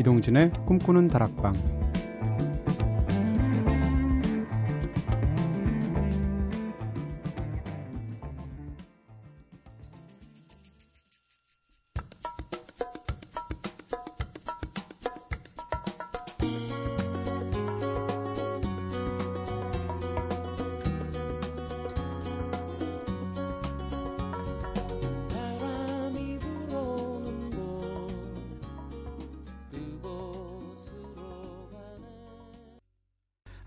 이동진의 꿈꾸는 다락방.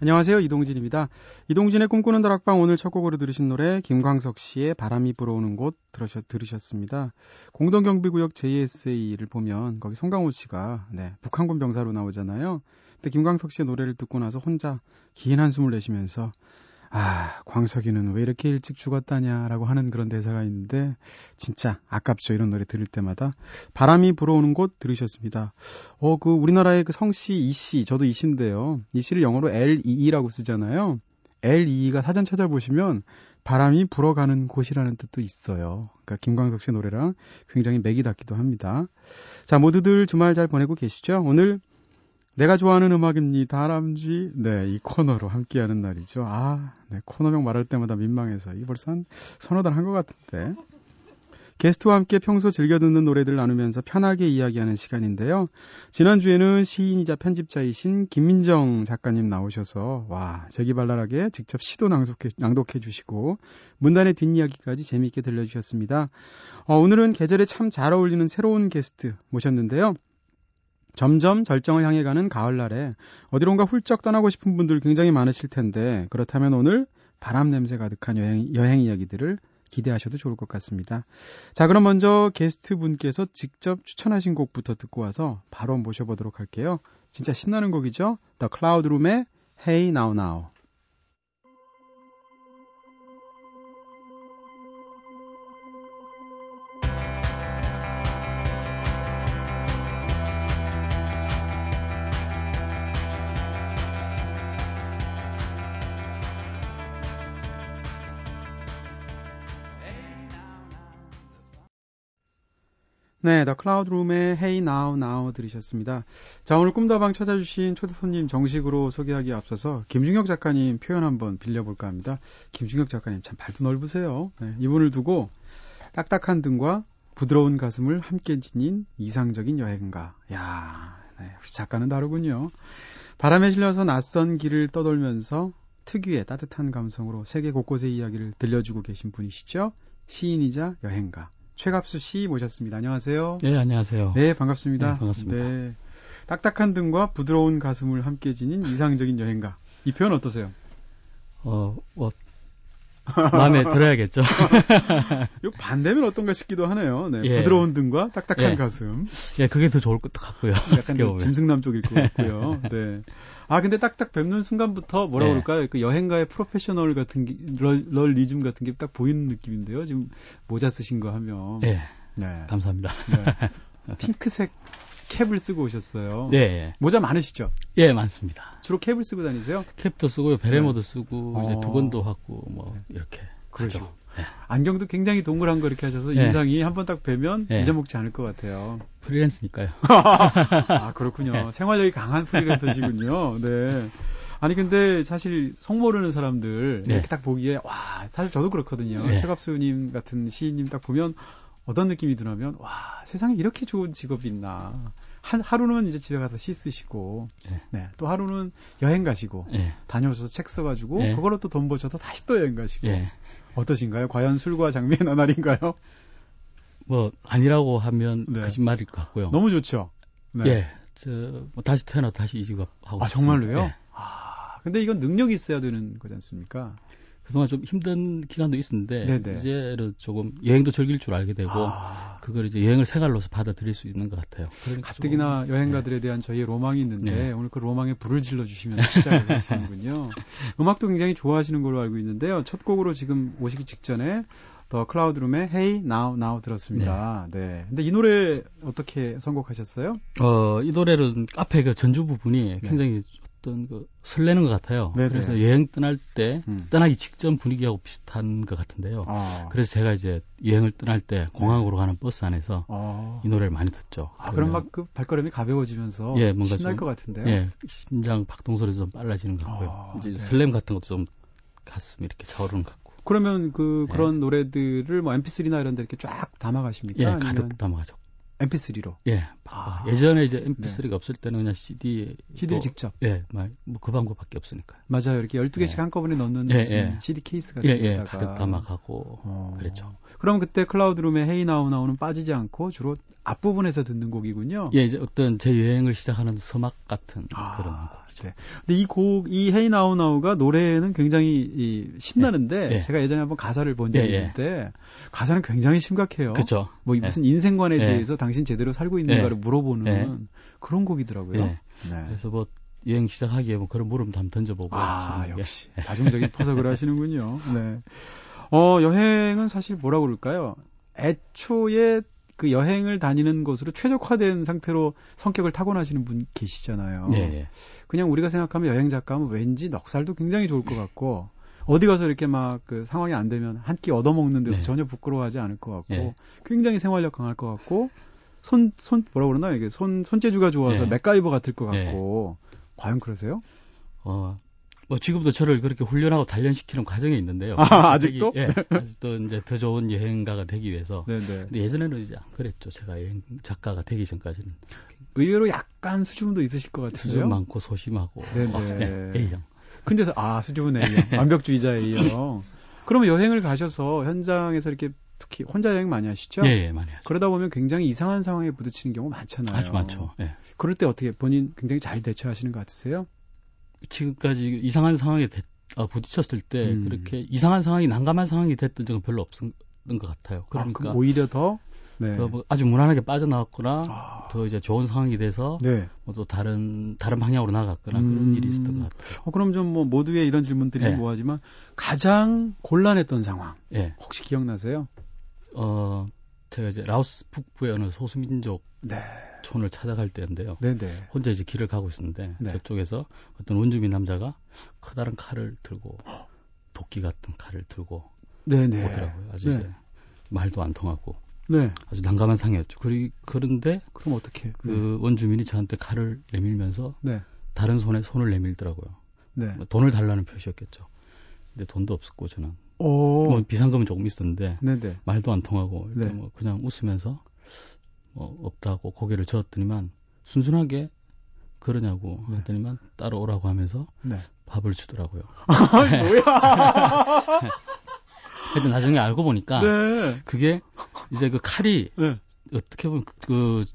안녕하세요. 이동진입니다. 이동진의 꿈꾸는 다락방 오늘 첫 곡으로 들으신 노래 김광석 씨의 바람이 불어오는 곳 들으셨, 들으셨습니다. 공동경비구역 JSA를 보면 거기 송강호 씨가 네, 북한군 병사로 나오잖아요. 근데 김광석 씨의 노래를 듣고 나서 혼자 긴 한숨을 내쉬면서 아, 광석이는 왜 이렇게 일찍 죽었다냐라고 하는 그런 대사가 있는데 진짜 아깝죠. 이런 노래 들을 때마다 바람이 불어오는 곳 들으셨습니다. 어, 그 우리나라의 그 성씨 이씨, 저도 이씨인데요. 이씨를 영어로 LEE라고 쓰잖아요. LEE가 사전 찾아보시면 바람이 불어가는 곳이라는 뜻도 있어요. 그러니까 김광석 씨 노래랑 굉장히 맥이 닿기도 합니다. 자, 모두들 주말 잘 보내고 계시죠? 오늘 내가 좋아하는 음악입니다. 다람쥐. 네, 이 코너로 함께하는 날이죠. 아, 네, 코너명 말할 때마다 민망해서 이 벌써 한 서너 달 한 것 같은데. 게스트와 함께 평소 즐겨 듣는 노래들을 나누면서 편하게 이야기하는 시간인데요. 지난주에는 시인이자 편집자이신 김민정 작가님 나오셔서 와, 재기발랄하게 직접 시도 낭독해, 낭독해 주시고 문단의 뒷이야기까지 재미있게 들려주셨습니다. 어, 오늘은 계절에 참 잘 어울리는 새로운 게스트 모셨는데요. 점점 절정을 향해 가는 가을날에 어디론가 훌쩍 떠나고 싶은 분들 굉장히 많으실 텐데 그렇다면 오늘 바람 냄새 가득한 여행, 여행 이야기들을 기대하셔도 좋을 것 같습니다. 자, 그럼 먼저 게스트 분께서 직접 추천하신 곡부터 듣고 와서 바로 모셔보도록 할게요. 진짜 신나는 곡이죠? The Cloud Room의 Hey Now Now. 네, Cloud Room의 Hey Now Now 들으셨습니다. 자, 오늘 꿈다방 찾아주신 초대 손님 정식으로 소개하기에 앞서서 김중혁 작가님 표현 한번 빌려볼까 합니다. 김중혁 작가님 참 발도 넓으세요. 네, 이분을 두고 딱딱한 등과 부드러운 가슴을 함께 지닌 이상적인 여행가. 야, 네, 역시 작가는 다르군요. 바람에 실려서 낯선 길을 떠돌면서 특유의 따뜻한 감성으로 세계 곳곳의 이야기를 들려주고 계신 분이시죠. 시인이자 여행가. 최갑수 씨 모셨습니다. 안녕하세요. 네, 안녕하세요. 네, 반갑습니다. 네, 반갑습니다. 네. 딱딱한 등과 부드러운 가슴을 함께 지닌 이상적인 여행가. 이 표현 어떠세요? 어, 뭐, 마음에 들어야겠죠. 요 반대면 어떤가 싶기도 하네요. 네, 예. 부드러운 등과 딱딱한 예. 가슴. 예, 그게 더 좋을 것 같고요. 약간 짐승남 쪽일 것 같고요. 네. 아, 근데 딱딱 뵙는 순간부터 뭐라 네. 그럴까요? 그 여행가의 프로페셔널 같은 게, 럴, 럴리즘 같은 게 딱 보이는 느낌인데요. 지금 모자 쓰신 거 하면. 네. 네. 감사합니다. 네. 핑크색 캡을 쓰고 오셨어요. 네. 모자 많으시죠? 예, 많습니다. 주로 캡을 쓰고 다니세요? 캡도 쓰고요, 베레모도 네. 쓰고, 어. 이제 두건도 하고, 뭐, 이렇게. 그렇죠. 네. 안경도 굉장히 동그란 거 이렇게 하셔서 네. 인상이 한 번 딱 뵈면 네. 잊어먹지 않을 것 같아요. 프리랜스니까요. 아, 그렇군요. 네. 생활력이 강한 프리랜서시군요. 네. 아니 근데 사실 속 모르는 사람들 네. 이렇게 딱 보기에 와 사실 저도 그렇거든요. 네. 최갑수님 같은 시인님 딱 보면 어떤 느낌이 드냐면 와 세상에 이렇게 좋은 직업이 있나. 한 하루는 이제 집에 가서 시 쓰시고, 네. 네. 또 하루는 여행 가시고, 네. 다녀오셔서 책 써가지고, 네. 그걸로 또 돈 버셔서 다시 또 여행 가시고, 네. 어떠신가요? 과연 술과 장미의 나날인가요? 뭐 아니라고 하면 네. 거짓말일 것 같고요. 너무 좋죠. 네. 예, 저뭐 다시 태어나 다시 이 직업 하고 아 싶습니다. 정말로요? 네. 아 근데 이건 능력이 있어야 되는 거지 않습니까? 그동안 좀 힘든 기간도 있었는데 네네. 이제는 조금 여행도 즐길 줄 알게 되고 아. 그걸 이제 여행을 생활로서 받아들일 수 있는 것 같아요. 그러니까 가뜩이나 좀, 여행가들에 네. 대한 저희의 로망이 있는데 네. 오늘 그 로망에 불을 질러 주시면 시작을 하시는군요. 음악도 굉장히 좋아하시는 걸로 알고 있는데요. 첫 곡으로 지금 오시기 직전에 더 클라우드룸의 Hey Now Now 들었습니다. 네. 네. 근데 이 노래 어떻게 선곡하셨어요? 어, 이 노래는 카페 그 전주 부분이 네. 굉장히 어떤 그 설레는 것 같아요. 네네. 그래서 여행 떠날 때 음. 떠나기 직전 분위기하고 비슷한 것 같은데요. 아. 그래서 제가 이제 여행을 떠날 때 공항으로 가는 버스 안에서 아. 이 노래를 많이 듣죠. 아, 그럼 막 그 발걸음이 가벼워지면서 예, 뭔가 신날 좀, 것 같은데요. 예, 심장 박동 소리도 좀 빨라지는 것 같고요. 아, 이제 네. 슬램 같은 것도 좀 가슴이 이렇게 차오르는 것 같고. 그러면 그 그런 예. 노래들을 뭐 MP3나 이런 데 이렇게 쫙 담아 가십니까? 예, 가득 담아 가죠. MP3로. 예. 아, 예전에 이제 MP3가 네. 없을 때는 그냥 CD. CD를 직접. 예. 뭐그 방법밖에 없으니까. 맞아요. 이렇게 12개씩 예. 한꺼번에 넣는 예, 예. CD 케이스 같은 예, 예. 가득 담아가고 어. 그랬죠. 그럼 그때 Cloud Room의 Hey Now Now는 빠지지 않고 주로 앞부분에서 듣는 곡이군요. 예, 이제 어떤 제 여행을 시작하는 서막 같은 아, 그런 곡이죠. 네. 근데 이 곡, 이 Hey Now Now가 노래는 굉장히 이 신나는데 예, 예. 제가 예전에 한번 가사를 본 적이 예, 예. 있는데 가사는 굉장히 심각해요. 그렇죠. 뭐 무슨 인생관에 대해서 당신 제대로 살고 있는가를 물어보는 그런 곡이더라고요. 네. 그래서 뭐 여행 시작하기에 뭐 그런 물음 한번 던져보고. 아, 역시 다중적인 포석을 하시는군요. 네. 어, 여행은 사실 뭐라고 그럴까요? 애초에 그 여행을 다니는 곳으로 최적화된 상태로 성격을 타고나시는 분 계시잖아요. 네. 그냥 우리가 생각하면 여행 작가면 왠지 넉살도 굉장히 좋을 것 같고 어디 가서 이렇게 막 그 상황이 안 되면 한 끼 얻어먹는데도 네. 전혀 부끄러워하지 않을 것 같고 네. 굉장히 생활력 강할 것 같고 손 손 뭐라 그러나 이게 손 손재주가 좋아서 네. 맥가이버 같을 것 같고 과연 그러세요? 어 뭐 지금도 저를 그렇게 훈련하고 단련시키는 과정에 있는데요. 아, 아직도? 예, 아직도 이제 더 좋은 여행가가 되기 위해서. 네네. 근데 예전에는 이제 안 그랬죠. 제가 여행 작가가 되기 전까지는. 의외로 약간 수줍음도 있으실 것 같은데요. 수줍 많고 소심하고. 네네. 어, 네, A형. 근데 아 수줍은 A형, 완벽주의자 A형. 그러면 여행을 가셔서 현장에서 이렇게 특히 혼자 여행 많이 하시죠? 예, 예 많이 하죠. 그러다 보면 굉장히 이상한 상황에 부딪히는 경우 많잖아요. 아주 많죠. 예. 그럴 때 어떻게 본인 굉장히 잘 대처하시는 것 같으세요? 지금까지 이상한 상황에 대, 어, 부딪혔을 때 음. 그렇게 이상한 상황이 난감한 상황이 됐던 적은 별로 없었던 것 같아요. 그러니까 아, 오히려 더 네. 더 뭐 아주 무난하게 빠져나왔거나 아. 더 이제 좋은 상황이 돼서 네. 뭐 또 다른 다른 방향으로 나갔거나 음. 그런 일이 있었던 것 같아요. 어, 그럼 좀 뭐 모두의 이런 질문들이 네. 뭐하지만 가장 곤란했던 상황 네. 혹시 기억나세요? 어 제가 이제 라오스 북부의 어느 소수민족 네. 촌을 찾아갈 때인데요. 네네. 혼자 이제 길을 가고 있었는데 네. 저쪽에서 어떤 원주민 남자가 커다란 칼을 들고 도끼 같은 칼을 들고 네네. 오더라고요. 아주 네. 이제 말도 안 통하고 네. 아주 난감한 상이었죠. 그리, 그런데 그럼 어떻게 그 네. 원주민이 저한테 칼을 내밀면서 네. 다른 손에 손을 내밀더라고요. 네. 뭐 돈을 달라는 표시였겠죠. 근데 돈도 없었고 저는 오. 뭐 비상금은 조금 있었는데 네네. 말도 안 통하고 네. 뭐 그냥 웃으면서 뭐 없다고 고개를 저었더니만 순순하게 그러냐고 네. 했더니만 따로 오라고 하면서 네. 밥을 주더라고요. 뭐야? 근데 나중에 알고 보니까 네. 그게 이제 그 칼이 네. 어떻게 보면 그, 그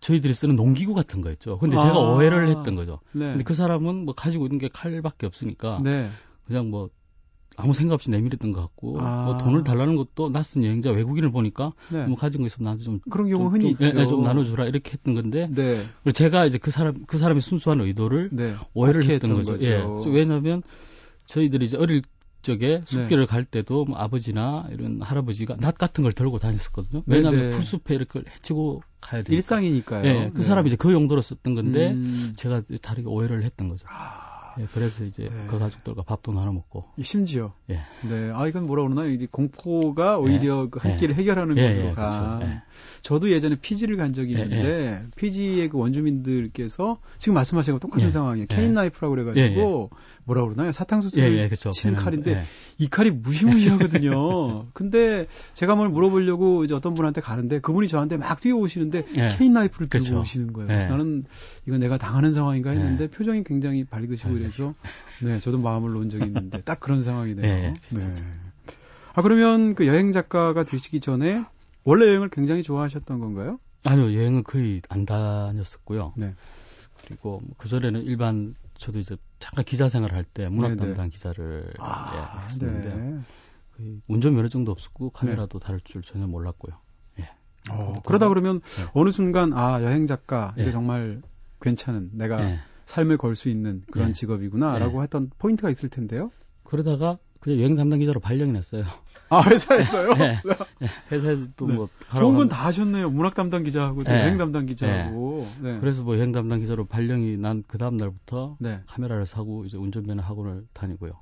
저희들이 쓰는 농기구 같은 거였죠. 근데 제가 아~ 오해를 했던 거죠. 네. 근데 그 사람은 뭐 가지고 있는 게 칼밖에 없으니까 네. 그냥 뭐 아무 생각 없이 내밀었던 것 같고 아. 뭐 돈을 달라는 것도 낯선 여행자 외국인을 보니까 네. 뭐 가진 거 있으면 나한테 좀 그런 경우 좀, 흔히 좀, 있죠. 예, 예, 좀 나눠주라 이렇게 했던 건데 네. 제가 이제 그 사람 그 사람의 순수한 의도를 네. 오해를 했던 거죠. 거죠. 예. 왜냐하면 저희들이 이제 어릴 적에 숲길을 네. 갈 때도 뭐 아버지나 이런 할아버지가 낫 같은 걸 들고 다녔었거든요. 왜냐하면 네, 네. 풀숲에 이렇게 해치고 가야 되니까. 일상이니까요. 예, 그 네. 사람이 이제 그 용도로 썼던 건데 음. 제가 다르게 오해를 했던 거죠. 아. 예, 그래서 이제 네. 그 가족들과 밥도 나눠 먹고. 심지어. 예. 네. 아, 이건 뭐라 그러나 이제 공포가 오히려 예. 그한 끼를 예. 해결하는 예, 곳으로 예, 가. 그렇죠. 예. 저도 예전에 피지를 간 적이 있는데 피지의 그 원주민들께서 지금 말씀하신 거 똑같은 상황이에요. 케인 나이프라고 그래가지고 뭐라 그러나요? 사탕수수 예, 예, 그렇죠. 치는 칼인데 예. 이 칼이 무시무시하거든요. 근데 제가 뭘 물어보려고 이제 어떤 분한테 가는데 그분이 저한테 막 뛰어오시는데 예. 케인 나이프를 들고 그렇죠. 오시는 거예요. 그래서 예. 나는 이건 내가 당하는 상황인가 했는데 예. 표정이 굉장히 밝으시고 그래서 네 저도 마음을 놓은 적이 있는데 딱 그런 상황이네요. 네. 아 그러면 그 여행 작가가 되시기 전에 원래 여행을 굉장히 좋아하셨던 건가요? 아니요 여행은 거의 안 다녔었고요. 네. 그리고 그 전에는 일반 저도 이제 잠깐 기자 생활을 할때 문학 네네. 담당 기자를 아, 예, 했었는데 네. 운전 면허증도 없었고 카메라도 네. 다룰 줄 전혀 몰랐고요. 예. 어, 그러다 그러면 네. 어느 순간 아 여행 작가 이게 예. 정말 괜찮은 내가 예. 삶을 걸 수 있는 그런 예. 직업이구나라고 했던 포인트가 있을 텐데요. 그러다가 그냥 여행 담당 기자로 발령이 났어요. 아 회사에서요? 네. 네. 회사에서 또뭐 네. 좋은 건 다 하셨네요. 문학 담당 기자하고 또 네. 여행 담당 기자하고. 네. 네. 그래서 뭐 여행 담당 기자로 발령이 난 그 다음 날부터 네. 카메라를 사고 이제 운전면허 학원을 다니고요.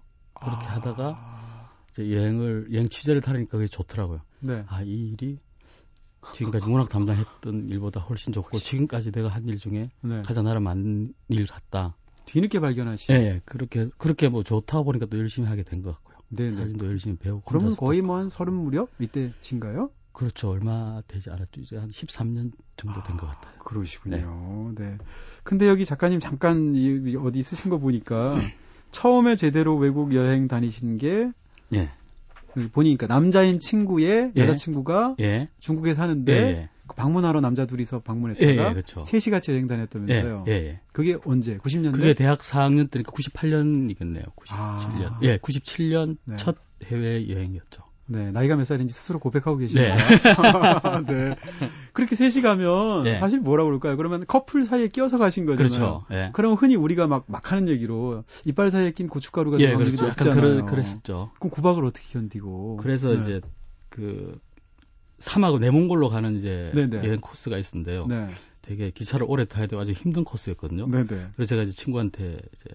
그렇게 아... 하다가 이제 여행을 여행 취재를 타니까 그게 좋더라고요. 네. 아이 일이 지금까지 문학 담당했던 일보다 훨씬 좋고 지금까지 내가 한 일 중에 네. 가장 나를 맞는 일 같다. 뒤늦게 발견하시. 예, 네, 그렇게 그렇게 뭐 좋다 보니까 또 열심히 하게 된 것 같고 요. 네, 사진도 열심히 배우고. 그러면 거의 뭐 한 서른 무렵 이때신가요? 그렇죠. 얼마 되지 않았죠. 이제 한 13년 정도 된 것 같아요. 그러시군요. 네. 네. 근데 여기 작가님 잠깐 이, 어디 쓰신 거 보니까 처음에 제대로 외국 여행 다니신 게 예. 보니까 남자인 친구의 예. 여자친구가 예. 중국에 사는데 예. 예. 그 방문하러 남자 둘이서 방문했다가 예, 예, 그렇죠. 셋이 같이 여행 다녔다면서요. 예, 예, 그게 언제? 90년대? 그게 대학 4학년 때니까 98년이겠네요. 97년. 아. 예, 97년 네. 첫 해외 여행이었죠. 네, 나이가 몇 살인지 스스로 고백하고 계시네요. 네. 네. 그렇게 셋이 가면 네. 사실 뭐라 그럴까요? 그러면 커플 사이에 끼어서 가신 거잖아요. 그렇죠. 네. 그러면 흔히 우리가 막, 막 하는 얘기로 이빨 사이에 낀 고춧가루가 예, 그렇죠. 약간 그러, 그랬었죠. 그럼 구박을 어떻게 견디고? 그래서 네. 이제 그 사막을 내몽골로 가는 이제 네네. 여행 코스가 있었는데요. 네. 되게 기차를 오래 타야 돼 아주 힘든 코스였거든요. 네네. 그래서 제가 이제 친구한테 이제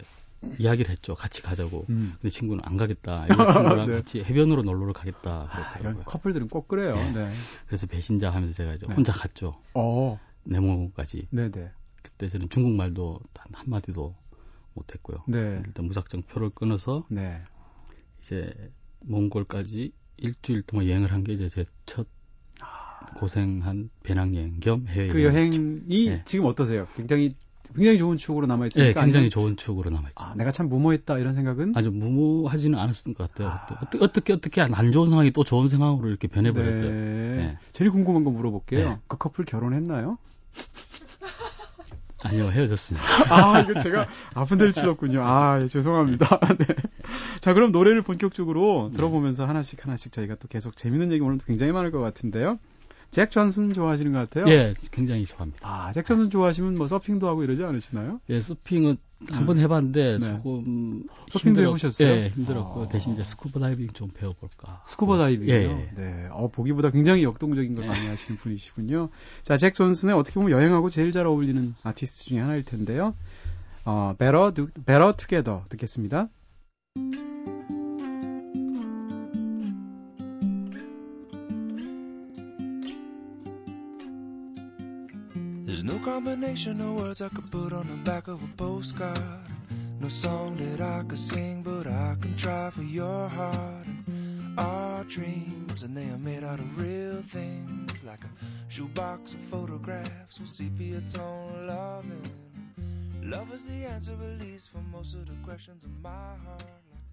이야기를 했죠. 같이 가자고. 음. 근데 친구는 안 가겠다. 이 친구랑 네. 같이 해변으로 놀러를 가겠다. 그랬더라고요. 아, 커플들은 꼭 그래요. 네. 네. 그래서 배신자 하면서 제가 이제 네. 혼자 갔죠. 어. 내몽골까지. 네네. 그때 저는 중국말도 단 한마디도 못했고요. 네. 일단 무작정 표를 끊어서 네. 이제 몽골까지 일주일 동안 여행을 한 게 이제 제 첫 고생한 배낭여행 겸 해외 그 여행이 네. 지금 어떠세요? 굉장히 굉장히 좋은 추억으로 남아 있습니까? 네, 굉장히 아니면... 좋은 추억으로 남아 있죠. 아, 내가 참 무모했다 이런 생각은 아주 무모하지는 않았을 것 같아요. 아... 어떻게 어떻게 어떻게 안 좋은 상황이 또 좋은 상황으로 이렇게 변해 버렸어요. 네. 네. 제일 궁금한 거 물어볼게요. 네. 그 커플 결혼했나요? 아니요, 헤어졌습니다. 아, 이거 제가 아픈 데를 찔렀군요. 아, 예, 죄송합니다. 네. 자, 그럼 노래를 본격적으로 네. 들어보면서 하나씩 하나씩 저희가 또 계속 재밌는 얘기 오늘 굉장히 많을 것 같은데요. 잭 존슨 좋아하시는 것 같아요? 예, 굉장히 좋아합니다. 아, 잭 존슨 좋아하시면 뭐 서핑도 하고 이러지 않으시나요? 예, 서핑은 한번 네. 해봤는데 네. 조금 서핑도 힘들었, 해보셨어요? 예, 힘들었고 아. 대신 이제 스쿠버 다이빙 좀 배워볼까. 스쿠버 다이빙이요? 예, 예. 네, 어, 보기보다 굉장히 역동적인 걸 예. 많이 하시는 분이시군요. 자, 잭 존슨의 어떻게 보면 여행하고 제일 잘 어울리는 아티스트 중에 하나일 텐데요. 어, Better, Better Together 듣겠습니다. There's no combination of words I could put on the back of a postcard. No song that I could sing, but I can try for your heart. And our dreams, and they are made out of real things, like a shoebox of photographs with sepia tone loving. Love is the answer, at least, for most of the questions in my heart. Like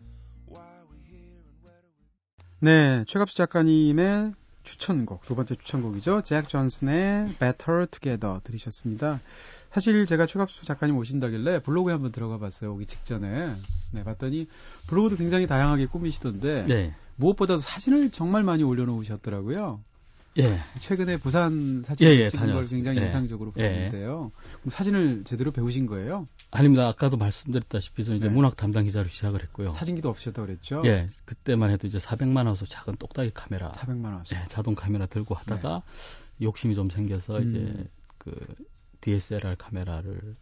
why we here and where do we. 네, 최갑수 작가님의 추천곡, 두 번째 추천곡이죠. 잭 존슨의 Better Together 들으셨습니다. 사실 제가 최갑수 작가님 오신다길래 블로그에 한번 들어가 봤어요. 오기 직전에. 네, 봤더니 블로그도 굉장히 다양하게 꾸미시던데 네. 무엇보다도 사진을 정말 많이 올려놓으셨더라고요. 예. 최근에 부산 사진 예, 예, 찍은 다녀왔습니다. 걸 굉장히 예. 인상적으로 예. 보는데요. 그럼 사진을 제대로 배우신 거예요? 아닙니다. 아까도 말씀드렸다시피 저는 이제 네. 문학 담당 기자로 시작을 했고요. 사진기도 없으셨다고 그랬죠? 예. 그때만 해도 이제 400만 원서 작은 똑딱이 카메라. 400만 원. 예, 자동 카메라 들고 하다가 네. 욕심이 좀 생겨서 음. 이제 그 DSLR 카메라를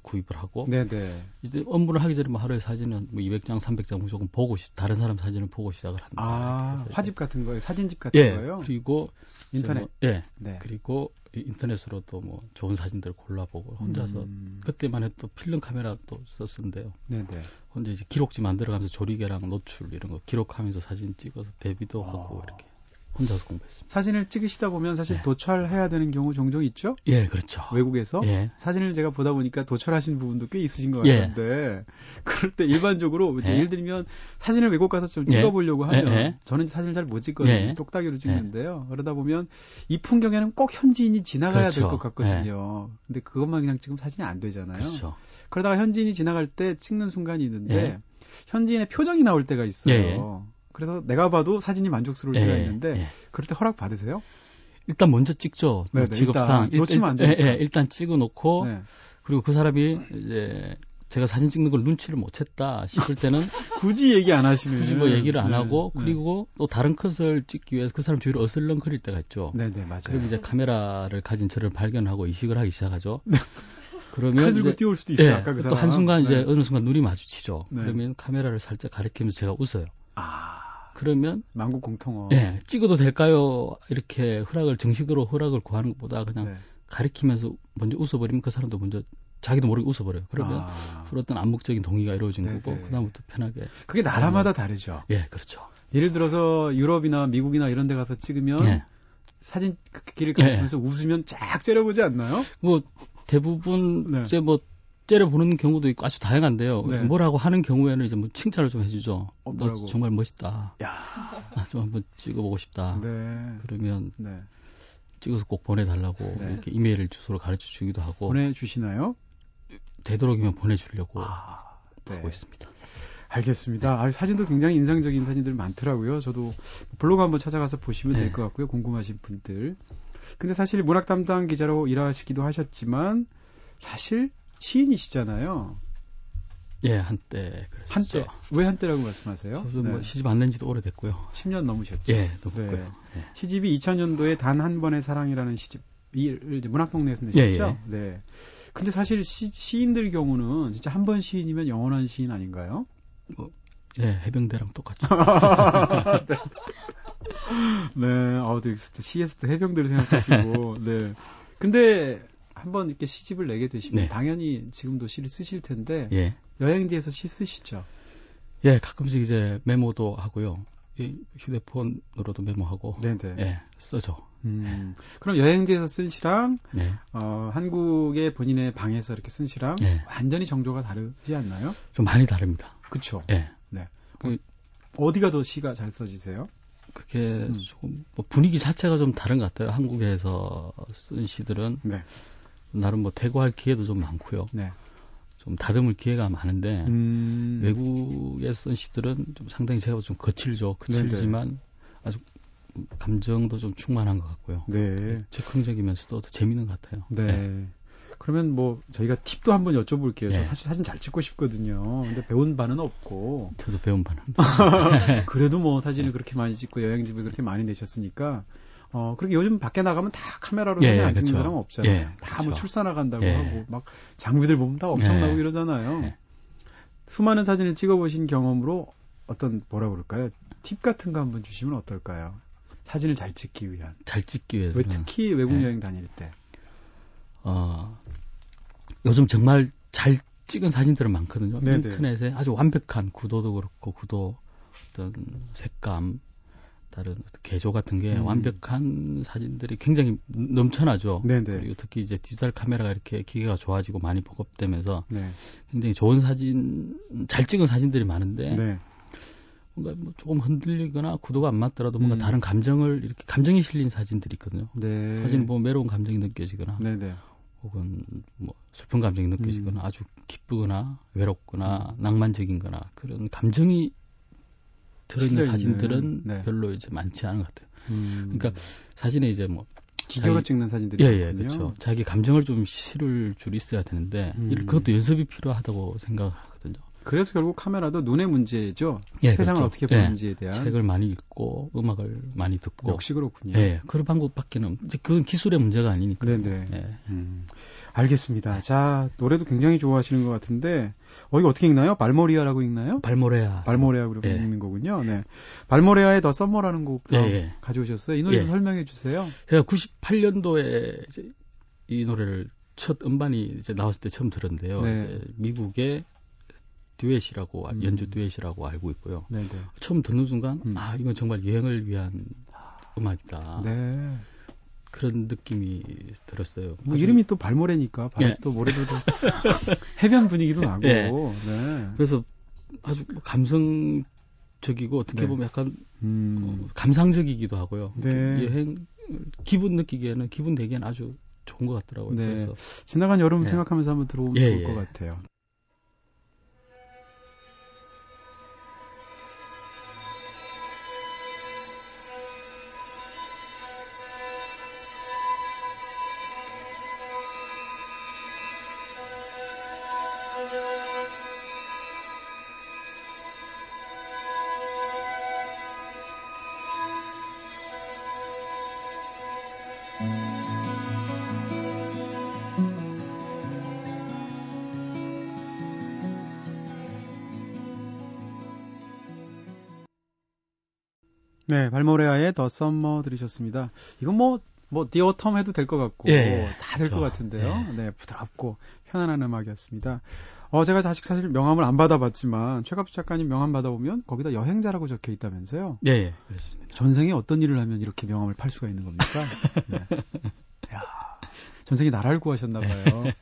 구입을 하고 네네. 이제 업무를 하기 전에 뭐 하루에 사진은 뭐 200장, 300장 무조건 보고 다른 사람 사진을 보고 시작을 합니다. 아, 화집 같은 거예요? 사진집 같은 예, 거예요? 그리고 인터넷 뭐, 예. 네. 그리고 인터넷으로도 뭐 좋은 사진들 골라보고 혼자서 음. 그때만 해도 필름 카메라 또 썼는데요. 네네. 혼자 이제 기록지 만들어가면서 조리개랑 노출 이런 거 기록하면서 사진 찍어서 데뷔도 아. 하고 이렇게 혼자서 공부했습니다. 사진을 찍으시다 보면 사실 네. 도철해야 되는 경우 종종 있죠? 예, 그렇죠. 외국에서 예. 사진을 제가 보다 보니까 도철하신 부분도 꽤 있으신 것 예. 같은데 예. 그럴 때 일반적으로 예. 예를 들면 사진을 외국 가서 좀 예. 찍어보려고 하면 예, 저는 사진을 잘 못 찍거든요. 똑딱이로 찍는데요. 그러다 보면 이 풍경에는 꼭 현지인이 지나가야 그렇죠. 될것 같거든요. 근데 그것만 그냥 찍으면 사진이 안 되잖아요. 그렇죠. 그러다가 현지인이 지나갈 때 찍는 순간이 있는데 현지인의 표정이 나올 때가 있어요. 그래서 내가 봐도 사진이 만족스러울 때가 예, 있는데 예. 그럴 때 허락 받으세요? 일단 먼저 찍죠. 네네, 직업상 일단, 놓치면 안 되니까. 예, 예, 일단 찍어 놓고 네. 그리고 그 사람이 이제 제가 사진 찍는 걸 눈치를 못 챘다 싶을 때는 굳이 얘기 안 하시는 굳이 뭐 얘기를 안 네, 하고 네. 그리고 또 다른 컷을 찍기 위해서 그 사람 주위를 어슬렁거릴 때가 있죠. 네, 네, 맞아요. 그럼 이제 카메라를 가진 저를 발견하고 이식을 하기 시작하죠. 네. 그러면 칼 들고 뛰어올 수도 있어요. 예, 아까 그또 한순간 이제 네. 어느 순간 눈이 마주치죠. 네. 그러면 카메라를 살짝 가리키면서 제가 웃어요. 아. 그러면 만국 공통어. 예, 찍어도 될까요? 이렇게 허락을 정식으로 허락을 구하는 것보다 그냥 네. 가리키면서 먼저 웃어버리면 그 사람도 먼저 자기도 모르게 웃어버려요. 그러면 아. 서로 어떤 암묵적인 동의가 이루어진 네네. 거고 그다음부터 편하게. 그게 나라마다 다르죠. 예, 그렇죠. 예를 들어서 유럽이나 미국이나 이런 데 가서 찍으면 예. 사진 그 길을 가면서 예. 웃으면 쫙 째려보지 않나요? 뭐 대부분 네. 이제 뭐 째려보는 경우도 있고 아주 다양한데요. 네. 뭐라고 하는 경우에는 이제 뭐 칭찬을 좀 해주죠. 어, 너 정말 멋있다. 야, 아, 좀 한번 찍어보고 싶다. 네. 그러면 네. 찍어서 꼭 보내달라고 네. 이렇게 이메일 주소를 가르쳐 주기도 하고. 보내주시나요? 되도록이면 보내주려고 아, 네. 하고 있습니다. 알겠습니다. 아, 사진도 굉장히 인상적인 사진들 많더라고요. 저도 블로그 한번 찾아가서 보시면 될것 네. 같고요. 궁금하신 분들. 근데 사실 문학 담당 기자로 일하시기도 하셨지만 사실 시인이시잖아요. 예, 한때 그랬죠. 한때 왜 한때라고 말씀하세요? 저도 뭐 네. 뭐 시집 안 낸 지도 오래됐고요. 10년 넘으셨죠. 예, 넘었고요. 네. 예. 시집이 2000년도에 단 한 번의 사랑이라는 시집을 문학동네에서 내셨죠. 예, 예. 네. 근데 사실 시, 시인들 경우는 진짜 한 번 시인이면 영원한 시인 아닌가요? 뭐, 예, 해병대랑 똑같죠. 네. 네, 어, 네, 시에서도 해병대를 생각하시고, 네. 근데 한번 이렇게 시집을 내게 되시면 네. 당연히 지금도 시를 쓰실 텐데 예. 여행지에서 시 쓰시죠? 예, 가끔씩 이제 메모도 하고요. 이 휴대폰으로도 메모하고 네네. 예, 써죠. 음, 예. 그럼 여행지에서 쓴 시랑 네. 어, 한국의 본인의 방에서 이렇게 쓴 시랑 예. 완전히 정조가 다르지 않나요? 좀 많이 다릅니다. 그렇죠. 예. 네. 그, 어디가 더 시가 잘 써지세요? 그게 음. 조금 뭐 분위기 자체가 좀 다른 것 같아요. 한국에서 쓴 시들은 네. 나름 뭐 대고할 기회도 좀 많고요. 네. 좀 다듬을 기회가 많은데 음. 외국에 쓴 시들은 좀 상당히 제가 좀 거칠죠. 거칠지만 네네. 아주 감정도 좀 충만한 것 같고요. 네. 즉흥적이면서도 더 재밌는 것 같아요. 네. 네. 그러면 뭐 저희가 팁도 한번 여쭤볼게요. 네. 저 사실 사진 잘 찍고 싶거든요. 근데 배운 바는 없고. 저도 배운 바는. 그래도 뭐 사진을 네. 그렇게 많이 찍고 여행집을 그렇게 많이 내셨으니까 어, 그렇게 요즘 밖에 나가면 다 카메라로 예, 사진 안 찍는 그렇죠. 사람 없잖아요. 예, 다뭐 그렇죠. 출사 나간다고 예. 하고 막 장비들 보면 다 엄청나고 예. 이러잖아요. 예. 수많은 사진을 찍어보신 경험으로 어떤 뭐라 그럴까요? 팁 같은 거 한번 주시면 어떨까요? 사진을 잘 찍기 위한. 잘 찍기 위해서. 왜 특히 외국 예. 여행 다닐 때. 어, 요즘 정말 잘 찍은 사진들은 많거든요. 네네. 인터넷에 아주 완벽한 구도도 그렇고 구도 어떤 색감 다른 개조 같은 게 음. 완벽한 사진들이 굉장히 넘쳐나죠. 네네. 그리고 특히 이제 디지털 카메라가 이렇게 기계가 좋아지고 많이 보급되면서 네. 굉장히 좋은 사진, 잘 찍은 사진들이 많은데 네. 뭔가 뭐 조금 흔들리거나 구도가 안 맞더라도 뭔가 음. 다른 감정을 이렇게 감정이 실린 사진들이 있거든요. 네. 사진 보면 외로운 감정이 느껴지거나 네네. 혹은 뭐 슬픈 감정이 느껴지거나 음. 아주 기쁘거나 외롭거나 음. 낭만적인거나 그런 감정이 들어있는 사진들은 네. 별로 이제 많지 않은 것 같아요. 음. 그러니까 사진에 이제 뭐 기계로 자기, 찍는 사진들이 예, 예, 그렇죠. 자기 감정을 좀 실을 줄 있어야 되는데 음. 그것도 연습이 필요하다고 생각하거든요. 그래서 결국 카메라도 눈의 문제죠. 예, 세상을 그렇죠. 어떻게 보는지에 예, 대한 책을 많이 읽고 음악을 많이 듣고 역시 그렇군요. 예, 그런 방법밖에는 이제 그건 기술의 문제가 아니니까. 네네. 예. 음, 알겠습니다. 자 노래도 굉장히 좋아하시는 것 같은데 어 이거 어떻게 읽나요? 발모리아라고 읽나요? 발모레아. 발모레아 그렇게 예. 읽는 거군요. 네. 발모레아의 더 썸머라는 곡 예, 예. 가져오셨어요. 이 노래 좀 예. 설명해 주세요. 제가 98년도에 이제 이 노래를 첫 음반이 이제 나왔을 때 처음 들었는데요. 네. 이제 미국의 듀엣이라고 음. 연주 듀엣이라고 알고 있고요. 네네. 네. 처음 듣는 순간 음. 아 이건 정말 여행을 위한 음악이다. 네. 그런 느낌이 들었어요. 뭐 이름이 또 발모래니까 발, 예. 또 모래도 해변 분위기도 나고. 예. 네. 그래서 아주 뭐 감성적이고 어떻게 네. 보면 약간 음. 어, 감상적이기도 하고요. 네. 여행 기분 느끼기에는 기분 내기에는 아주 좋은 것 같더라고요. 네. 그래서 지나간 여름 예. 생각하면서 한번 들어오면 예, 좋을 것 같아요. 네, 발모레아의 The Summer 들으셨습니다. 이건 뭐, 뭐, The Autumn 해도 될 것 같고, 예, 다 될 것 같은데요. 예. 네, 부드럽고 편안한 음악이었습니다. 어, 제가 아직 사실 명함을 안 받아봤지만, 최갑수 작가님 명함 받아보면 거기다 여행자라고 적혀 있다면서요? 예, 예, 그렇습니다. 전생에 어떤 일을 하면 이렇게 명함을 팔 수가 있는 겁니까? 네. 야 전생에 나라를 구하셨나봐요.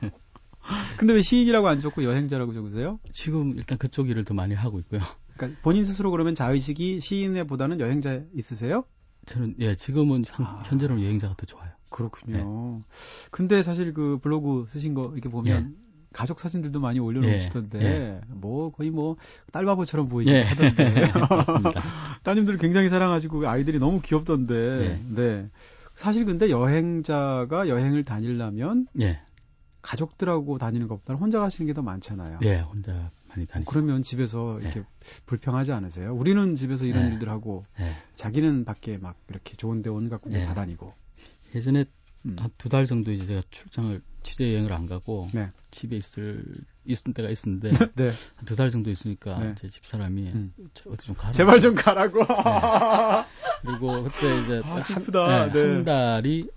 근데 왜 시인이라고 안 적고 여행자라고 적으세요? 지금 일단 그쪽 일을 더 많이 하고 있고요. 그러니까 본인 스스로 그러면 자의식이 시인보다는 여행자 있으세요? 저는 예 지금은 현, 아, 현재로는 여행자가 더 좋아요. 그렇군요. 네. 근데 사실 그 블로그 쓰신 거 이렇게 보면 예. 가족 사진들도 많이 올려놓으시던데 예. 뭐 거의 뭐 딸바보처럼 보이긴 예. 하던데. 맞습니다. 따님들 굉장히 사랑하시고 아이들이 너무 귀엽던데. 예. 네. 사실 근데 여행자가 여행을 다니려면 예. 가족들하고 다니는 것보다는 혼자 가시는 게 더 많잖아요. 예, 혼자 많이 다니죠. 그러면 집에서 네. 이렇게 네. 불평하지 않으세요? 우리는 집에서 이런 네. 일들 하고 네. 자기는 밖에 막 이렇게 좋은 데 온갖 군데 네. 다 다니고. 예전에 음. 한두 달 정도 이제 제가 출장을 취재 여행을 안 가고 네. 집에 있을 있을 때가 있었는데 네. 두달 정도 있으니까 제 집 사람이 음. 어디 좀 가라. 제발 좀 가라고. 그리고 그때 이제 아, 슬프다. 한 달이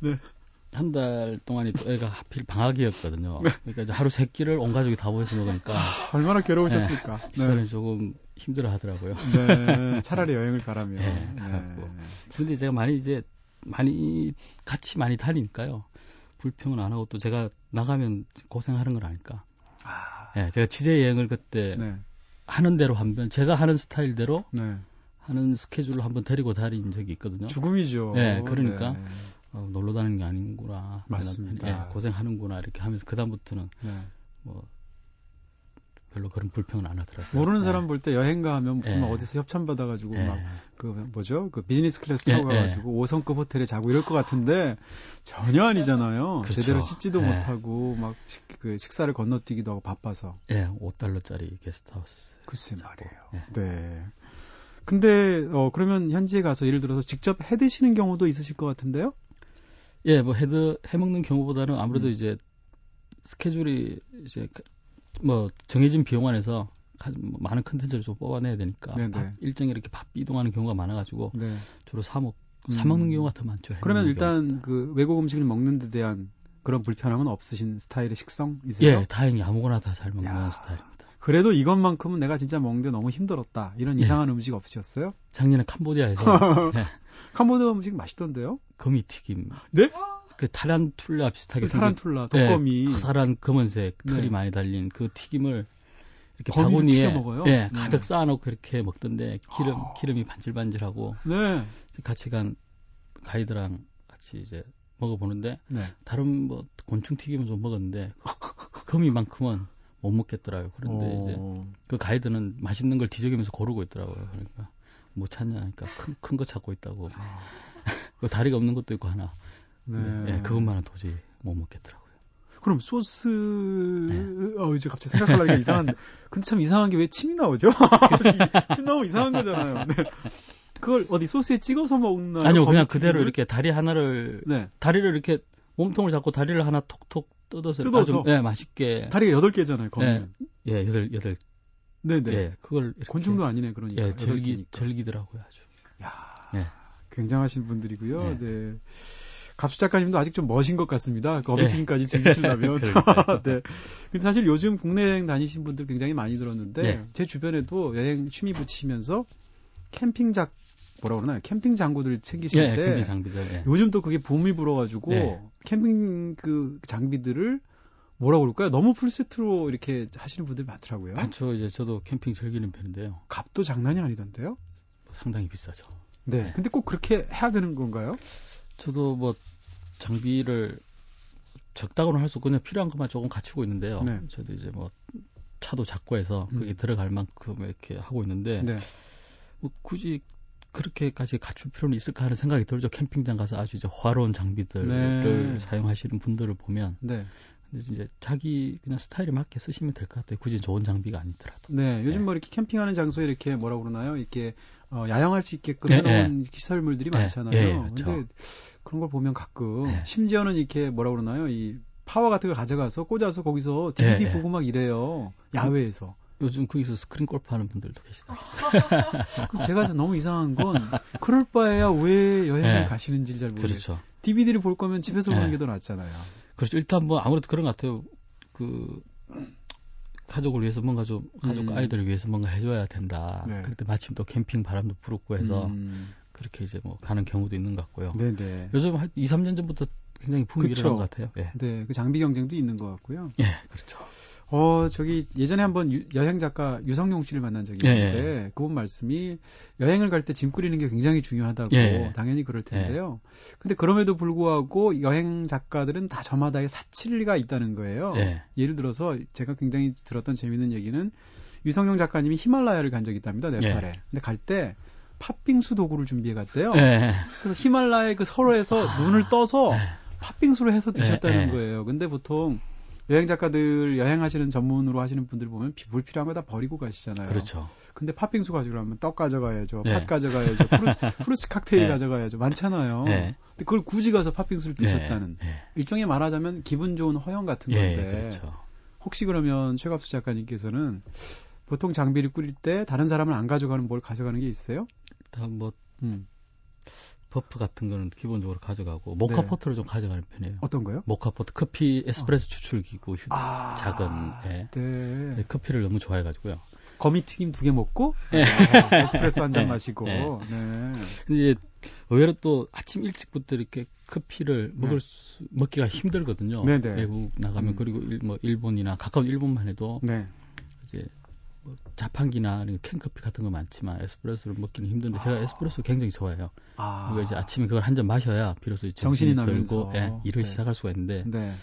한 달 동안이 또 애가 하필 방학이었거든요. 네. 그러니까 하루 세 끼를 온 가족이 다 모여서 먹으니까 아, 얼마나 괴로우셨을까. 네. 집사람이 네. 조금 힘들어 하더라고요. 네. 차라리 여행을 가라면. 네, 가고. 네. 근데 제가 많이 이제 많이 같이 많이 다니니까요. 불평은 안 하고 또 제가 나가면 고생하는 걸 아니까. 아. 네, 제가 취재 여행을 그때 네. 하는 대로 한번 제가 하는 스타일대로 네. 하는 스케줄을 한번 데리고 다닌 적이 있거든요. 죽음이죠. 네, 그러니까 네. 어, 놀러 다니는 게 아닌구나. 맞습니다. 예, 고생하는구나 이렇게 하면서 그 다음부터는 네. 뭐 별로 그런 불평은 안 하더라고요. 모르는 네. 사람 볼 때 여행 가면 무슨 막 예. 어디서 협찬 받아가지고 예. 막그 뭐죠 그 비즈니스 클래스 타고 가가지고 5성급 호텔에 자고 이럴 것 같은데 전혀 아니잖아요. 그렇죠. 제대로 씻지도 못하고 막 그 식사를 건너뛰기도 하고 바빠서. 예, 5달러짜리 게스트하우스. 글쎄 말이에요. 네. 근데 어 그러면 현지에 가서 예를 들어서 직접 해 드시는 경우도 있으실 것 같은데요? 예, 뭐 해드 해먹는 경우보다는 아무래도 음. 이제 스케줄이 이제 뭐 정해진 비용 안에서 뭐 많은 컨텐츠를 좀 뽑아내야 되니까 밥 일정에 이렇게 밥 이동하는 경우가 많아가지고 네. 주로 사먹 사먹는 음. 경우가 더 많죠. 그러면 일단 경우가. 그 외국 음식을 먹는 데 대한 그런 불편함은 없으신 스타일의 식성이세요? 예, 다행히 아무거나 다 잘 먹는 야, 스타일입니다. 그래도 이것만큼은 내가 진짜 먹는데 너무 힘들었다. 이런 예. 이상한 음식 없으셨어요? 작년에 캄보디아에서 네. 캄보디아 음식 맛있던데요? 거미 튀김. 네? 그 타란툴라 비슷하게 그 타란툴라 독거미. 네, 커다란 검은색 털이 네. 많이 달린 그 튀김을 이렇게 바구니에 예, 네, 가득 쌓아놓고 이렇게 먹던데 기름 아. 기름이 반질반질하고 네. 같이 간 가이드랑 같이 이제 먹어보는데 네. 다른 뭐 곤충 튀김은 좀 먹었는데 거미만큼은 못 먹겠더라고요. 그런데 오. 이제 그 가이드는 맛있는 걸 뒤적이면서 고르고 있더라고요. 그러니까 뭐 찾냐 하니까 큰 큰 거 찾고 있다고. 아. 그 다리가 없는 것도 있고 하나. 네. 네. 그것만은 도저히 못 먹겠더라고요. 그럼 소스 네. 어 이제 갑자기 생각하려니까 이상한데 근데 참 이상한 게 왜 침이 나오죠? 침 나오면 이상한 거잖아요. 네. 그걸 어디 소스에 찍어서 먹나? 아니요, 그냥 그대로 이렇게 다리 하나를 네. 다리를 이렇게 몸통을 잡고 다리를 하나 톡톡 뜯어서 뜯어서 아주, 네, 맛있게 다리가 여덟 개잖아요, 거기는. 네, 예, 여덟 여덟. 네네. 예, 그걸 곤충도 아니네, 그러니까. 예, 절기 절기더라고요, 아주. 야, 네. 굉장하신 분들이고요. 네. 네. 갑수 작가님도 아직 좀 멋인 것 같습니다. 그 네. 즐기시려면. 네. 근데 사실 요즘 국내 여행 다니신 분들 굉장히 많이 들었는데 네. 제 주변에도 여행 취미 붙이면서 캠핑 작 뭐라 그러나요? 캠핑 장구들 챙기시는데 네, 캠핑 장비들. 네. 요즘 또 그게 붐이 불어가지고 네. 캠핑 그 장비들을 뭐라 그럴까요? 너무 풀세트로 이렇게 하시는 분들 많더라고요. 많죠. 이제 저도 캠핑 즐기는 편인데요. 값도 장난이 아니던데요? 상당히 비싸죠. 네. 근데 꼭 그렇게 해야 되는 건가요? 저도 뭐 장비를 적다고는 할수 없고 그냥 필요한 것만 조금 갖추고 있는데요. 네. 저도 이제 뭐 차도 작고 해서 그게 음. 들어갈 만큼 이렇게 하고 있는데 네. 뭐 굳이 그렇게까지 갖출 필요는 있을까 하는 생각이 들죠. 캠핑장 가서 아주 이제 화로운 장비들을 네. 사용하시는 분들을 보면 네. 이제 자기 그냥 스타일에 맞게 쓰시면 될 것 같아요. 굳이 좋은 장비가 아니더라도. 네, 요즘 네. 뭐 이렇게 캠핑하는 장소에 이렇게 뭐라 그러나요? 이렇게 어, 야영할 수 있게끔 네, 해놓은 네. 시설물들이 네, 많잖아요. 네, 그렇죠. 근데 그런 걸 보면 가끔 네. 심지어는 이렇게 뭐라 그러나요? 이 파워 같은 거 가져가서 꽂아서 거기서 DVD 보고 막 이래요. 야외에서. 요즘 거기서 스크린 골프 하는 분들도 계시다. 그럼 제가 너무 이상한 건 그럴 바에야 왜 여행을 네. 가시는지 잘 모르겠어요. 그렇죠. DVD를 볼 거면 집에서 보는 네. 게 더 낫잖아요. 그렇죠. 일단 뭐 아무래도 그런 것 같아요. 그 가족을 위해서 뭔가 좀 가족 음. 아이들을 위해서 뭔가 해줘야 된다. 네. 그럴 때 마침 또 캠핑 바람도 불었고 해서 음. 그렇게 이제 뭐 가는 경우도 있는 것 같고요. 네네. 요즘 한 2, 3년 전부터 굉장히 붐이 일어난 것 같아요. 예. 네, 그 장비 경쟁도 있는 것 같고요. 예, 그렇죠. 어, 저기 예전에 한번 유, 여행 작가 유성용 씨를 만난 적이 예, 있는데 예, 예. 그분 말씀이 여행을 갈 때 짐 꾸리는 게 굉장히 중요하다고 예, 예. 당연히 그럴 텐데요. 예. 근데 그럼에도 불구하고 여행 작가들은 다 저마다의 사치가 있다는 거예요. 예를 들어서 제가 굉장히 들었던 재미있는 얘기는 유성용 작가님이 히말라야를 간 적이 있답니다. 네팔에. 근데 갈때 팥빙수 도구를 준비해 갔대요. 그래서 히말라야 그 설원에서 아, 눈을 떠서 팥빙수를 해서 드셨다는 거예요. 근데 보통 여행 작가들 여행하시는 전문으로 하시는 분들 보면 불필요한 거 다 버리고 가시잖아요. 그렇죠. 근데 팥빙수 가지고 가면 떡 가져가야죠. 네. 팥 가져가야죠. fruits, fruits 칵테일 네. 가져가야죠. 많잖아요. 네. 근데 그걸 굳이 가서 팥빙수를 네. 드셨다는 네. 일종의 말하자면 기분 좋은 허영 같은 네, 건데 그렇죠. 혹시 그러면 최갑수 작가님께서는 보통 장비를 꾸릴 때 다른 사람은 안 가져가는 뭘 가져가는 게 있어요? 다 뭐 음. 버프 같은 거는 기본적으로 가져가고 모카포트를 네. 좀 가져가는 편이에요. 어떤 거요? 모카 포트 커피 에스프레소 어. 추출기고 휴, 아, 작은 예. 네. 네. 커피를 너무 좋아해 가지고요. 거미 튀김 두 개 먹고 네. 아, 에스프레소 한잔 네. 마시고. 네. 네. 근데 의외로 또 아침 일찍부터 이렇게 커피를 먹을 수, 먹기가 힘들거든요. 네네. 외국 나가면 음. 그리고 일, 뭐 일본이나 가까운 일본만 해도 네. 이제 뭐 자판기나 캔커피 같은 거 많지만 에스프레소를 먹기는 힘든데 제가 아. 에스프레소 굉장히 좋아해요. 아. 그리고 이제 아침에 그걸 한 잔 마셔야 비로소 정신이, 들고 예, 일을 네. 시작할 수가 있는데 네.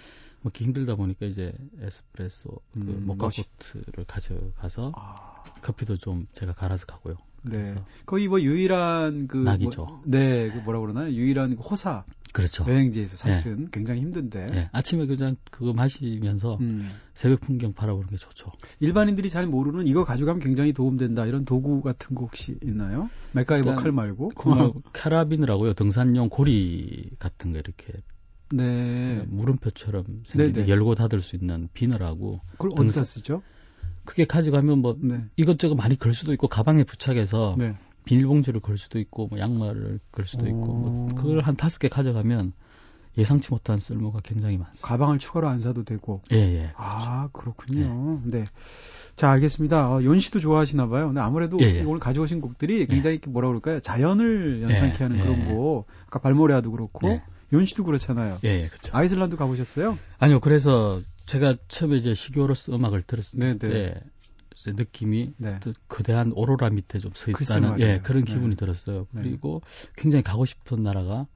먹기 힘들다 보니까 이제 에스프레소 그 음, 모카포트를 가져가서 아. 커피도 좀 제가 갈아서 가고요. 네. 거의 뭐 유일한 그 낙이죠. 뭐, 네, 그 뭐라 그러나요? 유일한 그 호사 그렇죠. 여행지에서 사실은 네. 굉장히 힘든데. 네. 아침에 그냥 그거 마시면서 음. 새벽 풍경 바라보는 게 좋죠. 일반인들이 잘 모르는 이거 가져가면 굉장히 도움된다 이런 도구 같은 거 혹시 있나요? 맥가이버 칼 말고. 그 캐라비느라고요. 등산용 고리 같은 거 이렇게. 네. 물음표처럼 생긴 네, 네. 열고 닫을 수 있는 비너라고. 그걸 등산... 어디다 쓰죠? 그게 가져가면 뭐 네. 이것저것 많이 걸 수도 있고 가방에 부착해서 네. 비닐봉지를 걸 수도 있고 뭐 양말을 걸 수도 있고 뭐 그걸 한 다섯 개 가져가면 예상치 못한 쓸모가 굉장히 많습니다. 가방을 추가로 안 사도 되고. 예, 예. 아, 그렇군요. 네. 네. 자, 알겠습니다. 어, 연 씨도 좋아하시나 봐요. 근데 아무래도 예, 예. 오늘 가져오신 곡들이 굉장히 예. 뭐라 그럴까요? 자연을 연상케 예, 하는 그런 예. 곡. 아까 발모레아도 그렇고 연 씨도 그렇잖아요. 예, 그렇죠. 아이슬란드 가보셨어요? 아니요. 그래서 제가 처음에 이제 시교로서 음악을 들었을 네. 느낌이 네. 거대한 오로라 밑에 좀 서 있다는 예 그런 네. 기분이 들었어요. 네. 그리고 굉장히 가고 싶은 나라가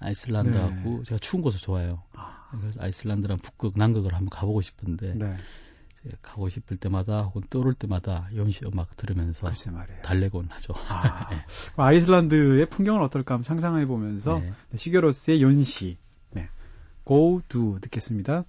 아이슬란드하고 네. 제가 추운 곳을 좋아해요. 아. 그래서 아이슬란드랑 북극, 남극을 한번 가보고 싶은데 네. 가고 싶을 때마다 혹은 떠오를 때마다 연시 음악 들으면서 달래곤 하죠. 아, 네. 아이슬란드의 풍경은 어떨까 한번 상상해 보면서 네. 시겨로스의 연시, 네. Go Do 듣겠습니다.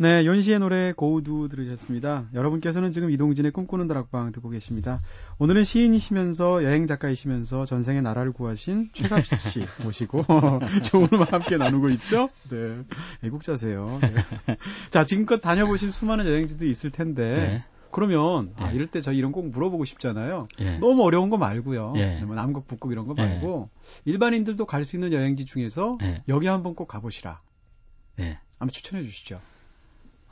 네, 연시의 노래 고우두 들으셨습니다. 여러분께서는 지금 이동진의 꿈꾸는 다락방 듣고 계십니다. 오늘은 시인이시면서 여행 작가이시면서 전생의 나라를 구하신 최갑식 씨 모시고 좋은 음악 함께 나누고 있죠? 네, 애국자세요. 네. 자, 지금껏 다녀보신 수많은 여행지도 있을 텐데 네. 그러면 아, 예. 이럴 때저 이런 꼭 물어보고 싶잖아요. 예. 너무 어려운 거 말고요. 예. 뭐 남극, 북극 이런 거 말고 예. 일반인들도 갈 수 있는 여행지 중에서 예. 여기 한번 꼭 가보시라. 예. 한번 추천해 주시죠.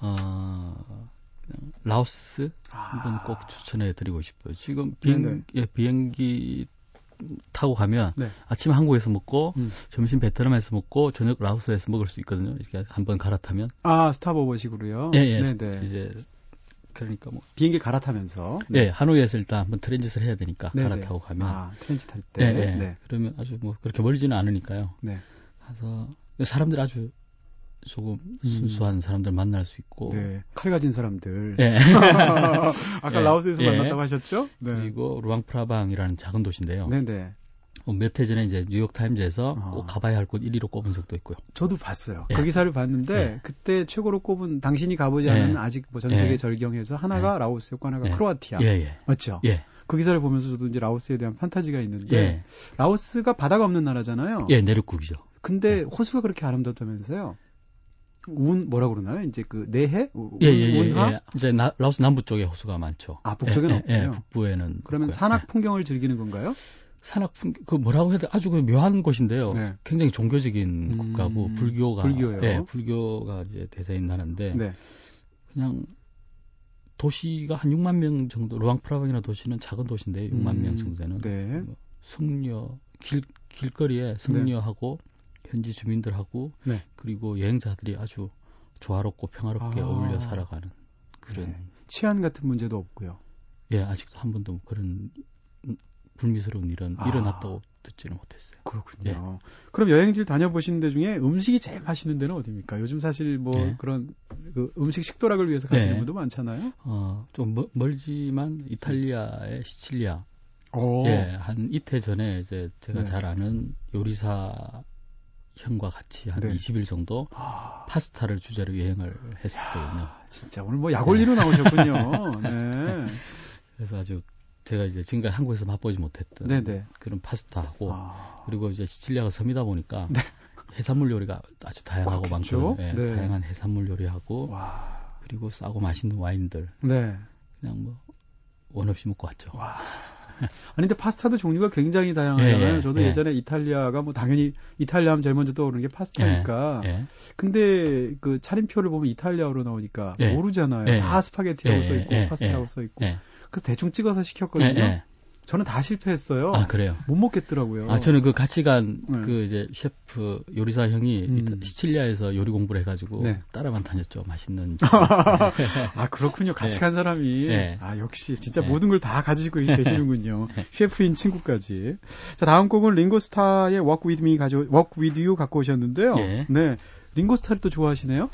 어, 라오스 아. 한번 꼭 추천해 드리고 싶어요. 지금 비행, 예, 비행기 타고 가면 네. 아침 한국에서 먹고 음. 점심 베트남에서 먹고 저녁 라오스에서 먹을 수 있거든요. 이렇게 한번 갈아타면. 아 스타버버식으로요. 예, 예. 네네. 이제 그러니까 뭐 비행기 갈아타면서. 네, 네 하노이에서 일단 한번 트랜짓을 해야 되니까 네네. 갈아타고 가면. 아 트랜짓 할 때. 네, 네. 네. 그러면 아주 뭐 그렇게 멀지는 않으니까요. 네. 가서 사람들 아주 조금 음. 순수한 사람들 만날 수 있고 네. 칼 가진 사람들. 네. 아까 네. 라오스에서 네. 만났다고 하셨죠? 네. 그리고 루앙프라방이라는 작은 도시인데요. 네네. 어, 몇해 전에 이제 뉴욕 타임즈에서 어. 꼭 가봐야 할 곳 1위로 꼽은 적도 있고요. 저도 봤어요. 예. 그 기사를 봤는데 예. 그때 최고로 꼽은 당신이 가보지 않은 예. 아직 뭐 전 세계 예. 절경에서 하나가 예. 라오스였고 하나가 예. 크로아티아. 맞죠? 그 기사를 보면서 저도 이제 라오스에 대한 판타지가 있는데 라오스가 바다가 없는 나라잖아요. 예, 내륙국이죠. 근데 호수가 그렇게 아름답다면서요? 운 뭐라 그러나요? 이제 그 내해? 예, 예, 예, 운하? 예. 이제 나, 라오스 남부 쪽에 호수가 많죠. 아, 북쪽에는 예, 없고요. 예, 북부에는 그러면 산악 풍경을 즐기는 건가요? 산악 풍경 그 뭐라고 해야 돼? 아주 그 묘한 곳인데요. 네. 굉장히 종교적인 음, 국가고 불교가 불교요. 예, 불교가 이제 대세인 나라인데 네. 그냥 도시가 한 6만 명 정도 루앙프라방이나 도시는 작은 도시인데 6만 음, 명 정도 되는 네. 뭐 승려 길 길거리에 승려하고 네. 현지 주민들하고 네. 그리고 여행자들이 아주 조화롭고 평화롭게 아. 어울려 살아가는 그런 네. 치안 같은 문제도 없고요. 예, 아직도 한 번도 그런 불미스러운 일은 아. 일어났다고 듣지는 못했어요. 그렇군요. 예. 그럼 여행지를 다녀보신 데 중에 음식이 제일 맛있는 데는 어디입니까? 요즘 사실 뭐 예. 그런 그 음식 식도락을 위해서 가시는 예. 분도 많잖아요. 어, 좀 멀지만 이탈리아의 시칠리아. 오. 예, 한 이태 전에 이제 제가 네. 잘 아는 요리사 형과 같이 한 네. 20일 정도 아. 파스타를 주제로 여행을 했었거든요. 야, 진짜 오늘 뭐 약올리로 네. 나오셨군요. 네. 그래서 아주 제가 이제 지금까지 한국에서 맛보지 못했던 네네. 그런 파스타하고 아... 그리고 이제 시칠리아가 섬이다 보니까 네. 해산물 요리가 아주 다양하고 많고 네, 네. 다양한 해산물 요리하고 와... 그리고 싸고 맛있는 와인들 네. 그냥 뭐 원 없이 먹고 왔죠. 와... 아니 근데 파스타도 종류가 굉장히 다양하잖아요. 예, 예, 저도 예. 전에 이탈리아가 뭐 당연히 이탈리아 하면 제일 먼저 떠오르는 게 파스타니까. 예, 예. 근데 그 차림표를 보면 이탈리아어로 나오니까 예. 모르잖아요. 다 스파게티라고 써 있고 파스타라고 써 있고. 그래서 대충 찍어서 시켰거든요. 저는 다 실패했어요. 아 그래요? 못 먹겠더라고요. 아 저는 그 같이 간 그 네. 이제 셰프 요리사 형이 음. 시칠리아에서 요리 공부를 해가지고 네. 따라만 다녔죠. 맛있는. 아 그렇군요. 같이 네. 간 사람이 네. 아 역시 진짜 네. 모든 걸 다 가지고 계시는군요. 셰프인 친구까지. 자 다음 곡은 링고스타의 Walk With Me 가져 Walk With You 갖고 오셨는데요. 네. 링고스타를 또 좋아하시네요?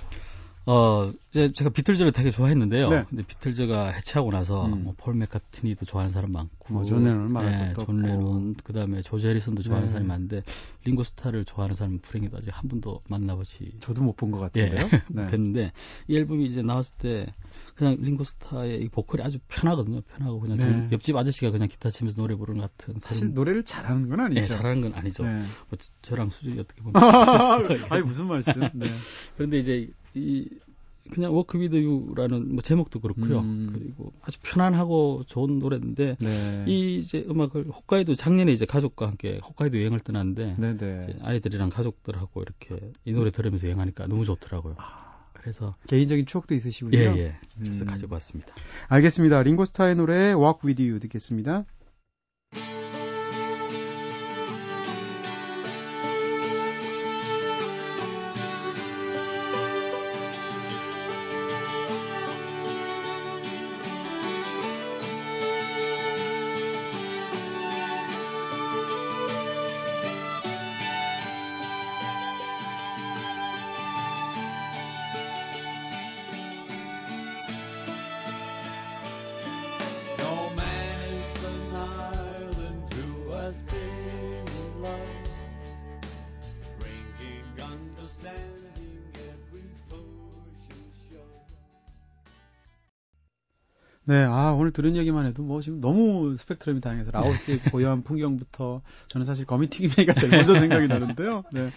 어, 이제 제가 비틀즈를 되게 좋아했는데요. 네. 근데 비틀즈가 해체하고 나서 음. 뭐 폴 맥카트니도 좋아하는 사람 많고, 뭐 존 레논 네, 존 레논, 그다음에 조지 해리슨도 좋아하는 네. 사람이 많은데 링고 스타를 좋아하는 사람은 불행히도 아직 한 번도 만나보지. 저도 못 본 것 같은데요. 예, 네. 됐는데 이 앨범이 이제 나왔을 때 그냥 링고 스타의 이 보컬이 아주 편하거든요. 편하고 그냥 네. 옆집 아저씨가 그냥 기타 치면서 노래 부르는 것 같은. 사실 그런... 노래를 잘하는 건 아니죠. 네, 잘하는 건 아니죠. 네. 뭐 저랑 수준이 어떻게 보면. 아니 무슨 말씀? 네. 그런데 이제 이 그냥 Walk With You라는 뭐 제목도 그렇고요. 음. 그리고 아주 편안하고 좋은 노래인데 네. 이 이제 음악을 홋카이도 작년에 이제 가족과 함께 홋카이도 여행을 떠났는데 네, 네. 아이들이랑 가족들하고 이렇게 이 노래 들으면서 여행하니까 너무 좋더라고요. 아. 그래서 개인적인 추억도 있으시군요. 예, 예. 그래서 음. 가지고 왔습니다. 알겠습니다. 링고스타의 노래 Walk With You 듣겠습니다. 네, 아, 오늘 들은 얘기만 해도 뭐 지금 너무 스펙트럼이 다양해서 라오스의 네. 고요한 풍경부터 저는 사실 거미튀김이가 제일 먼저 생각이 나는데요. 네.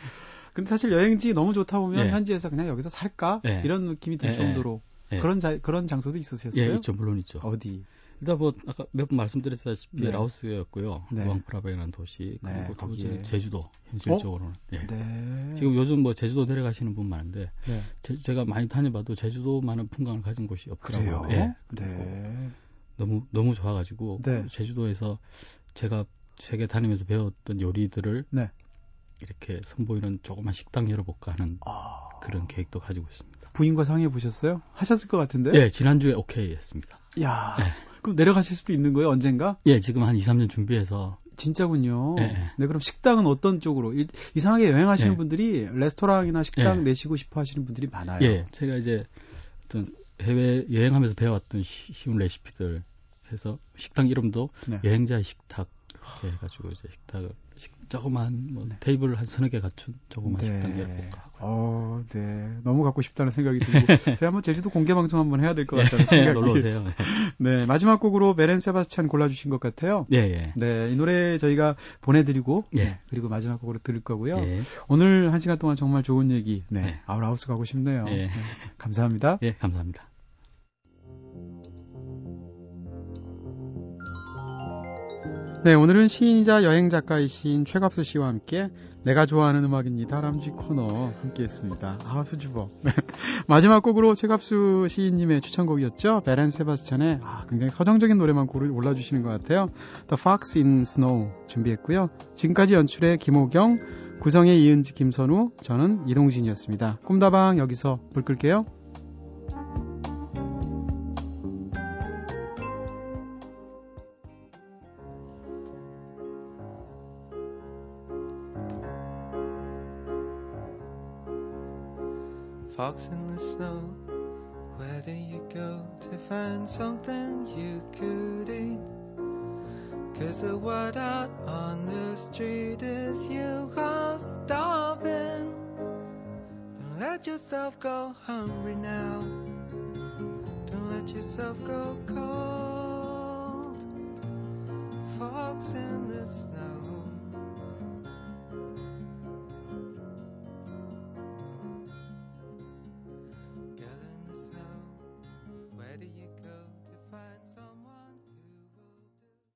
근데 사실 여행지 너무 좋다 보면 네. 현지에서 그냥 여기서 살까? 네. 이런 느낌이 들 네. 정도로 네. 그런 자, 그런 장소도 있으셨어요? 예, 있죠. 물론 있죠. 어디? 일단 뭐 아까 몇 번 말씀드렸다시피 네. 라오스였고요. 네. 루앙프라베라는 도시 네, 그리고 또 이제 제주도 현실적으로는. 어? 네. 네. 지금 요즘 뭐 제주도 내려가시는 분 많은데 네. 제, 가 많이 다녀봐도 제주도만한 풍광을 가진 곳이 없더라고요. 예. 네. 너무 너무 좋아가지고 네. 제주도에서 제가 세계 다니면서 배웠던 요리들을 네. 이렇게 선보이는 조그만 식당 열어볼까 하는 아... 그런 계획도 가지고 있습니다. 부인과 상의해 보셨어요? 하셨을 것 같은데? 네, 지난주에 오케이 했습니다. 야. 네. 그럼 내려가실 수도 있는 거예요, 언젠가? 예, 지금 한 2, 3년 준비해서 진짜군요. 네. 네. 그럼 식당은 어떤 쪽으로 이, 상하게 여행하시는 네. 분들이 레스토랑이나 식당 네. 내시고 싶어 하시는 분들이 많아요. 예. 제가 이제 어떤 해외 여행하면서 배워왔던 쉬운 레시피들 해서 식당 이름도 네. 여행자 식탁 이렇게 해가지고 이제 식탁을 식, 조그만 뭐 네. 테이블 한 서너 개 갖춘 조그만 네. 식당 예쁘고 어, 네. 너무 갖고 싶다는 생각이 들고 저희 한번 제주도 공개 방송 한번 해야 될 것 같다는 생각이 놀러 오세요. 네, 마지막 곡으로 메렌 세바스찬 골라주신 것 같아요. 예, 예. 네, 이 노래 저희가 보내드리고 예. 네, 그리고 마지막 곡으로 들을 거고요. 예. 오늘 한 시간 동안 정말 좋은 얘기, 네, 네. 아울하우스 가고 싶네요. 예. 네, 감사합니다. 예, 감사합니다. 네, 오늘은 시인이자 여행 작가이신 최갑수 씨와 함께 내가 좋아하는 음악입니다. 람쥐 코너 함께 했습니다. 아, 수줍어. 네. 마지막 곡으로 최갑수 시인님의 추천곡이었죠. 베렌 세바스찬의 아, 굉장히 서정적인 노래만 고를 올라주시는 것 같아요. The Fox in Snow 준비했고요. 지금까지 연출의 김호경, 구성의 이은지, 김선우, 저는 이동진이었습니다. 꿈다방 여기서 불 끌게요. Cause the word out on the street is you are starving. Don't let yourself go hungry now. Don't let yourself go cold. Fox in the snow.